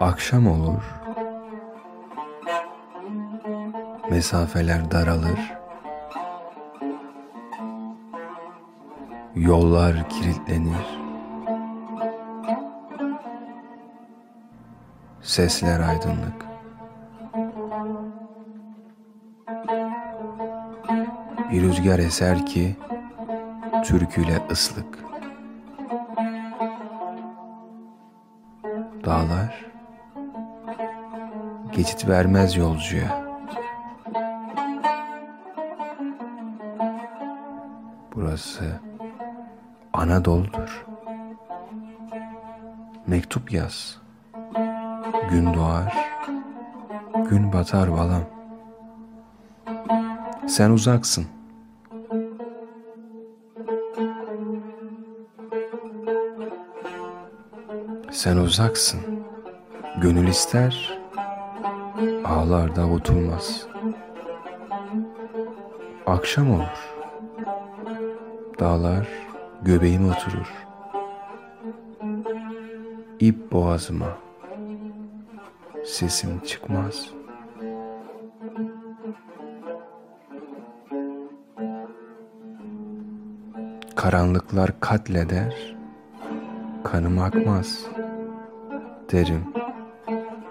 Akşam olur, mesafeler daralır, yollar kilitlenir, sesler aydınlık. Bir rüzgar eser ki türküyle ıslık. Dağlar geçit vermez yolcuya. Burası Anadolu'dur. Mektup yaz. Gün doğar, gün batar balam. Sen uzaksın. Sen uzaksın. Gönül ister, ağlar da oturmaz. Akşam olur. Dağlar göbeğime oturur. İp boğazıma. Sesim çıkmaz. Karanlıklar katleder, kanım akmaz derim.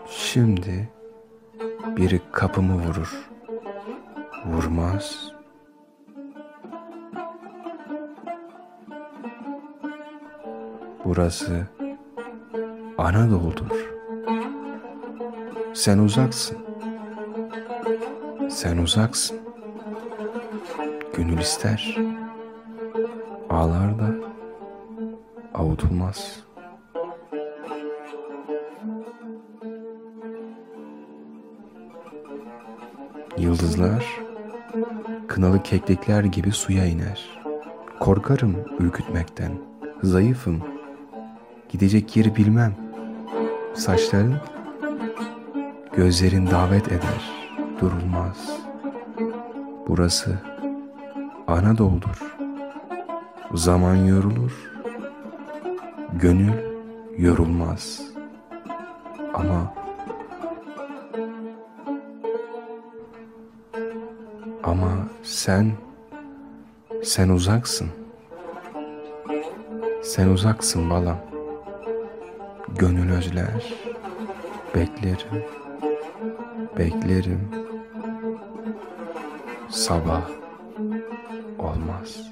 Şimdi biri kapımı vurur. Vurmaz. Burası Anadolu'dur. Sen uzaksın. Sen uzaksın. Gönül ister. Ağlar da avutulmaz.'' Yıldızlar kınalı keklikler gibi suya iner. Korkarım ürkütmekten. Zayıfım. Gidecek yeri bilmem. Saçların gözlerin davet eder. Durulmaz. Burası Anadolu'dur. Zaman yorulur. Gönül yorulmaz. Ama sen, sen uzaksın. Sen uzaksın balam. Gönül özler, beklerim, beklerim. Sabah olmaz.''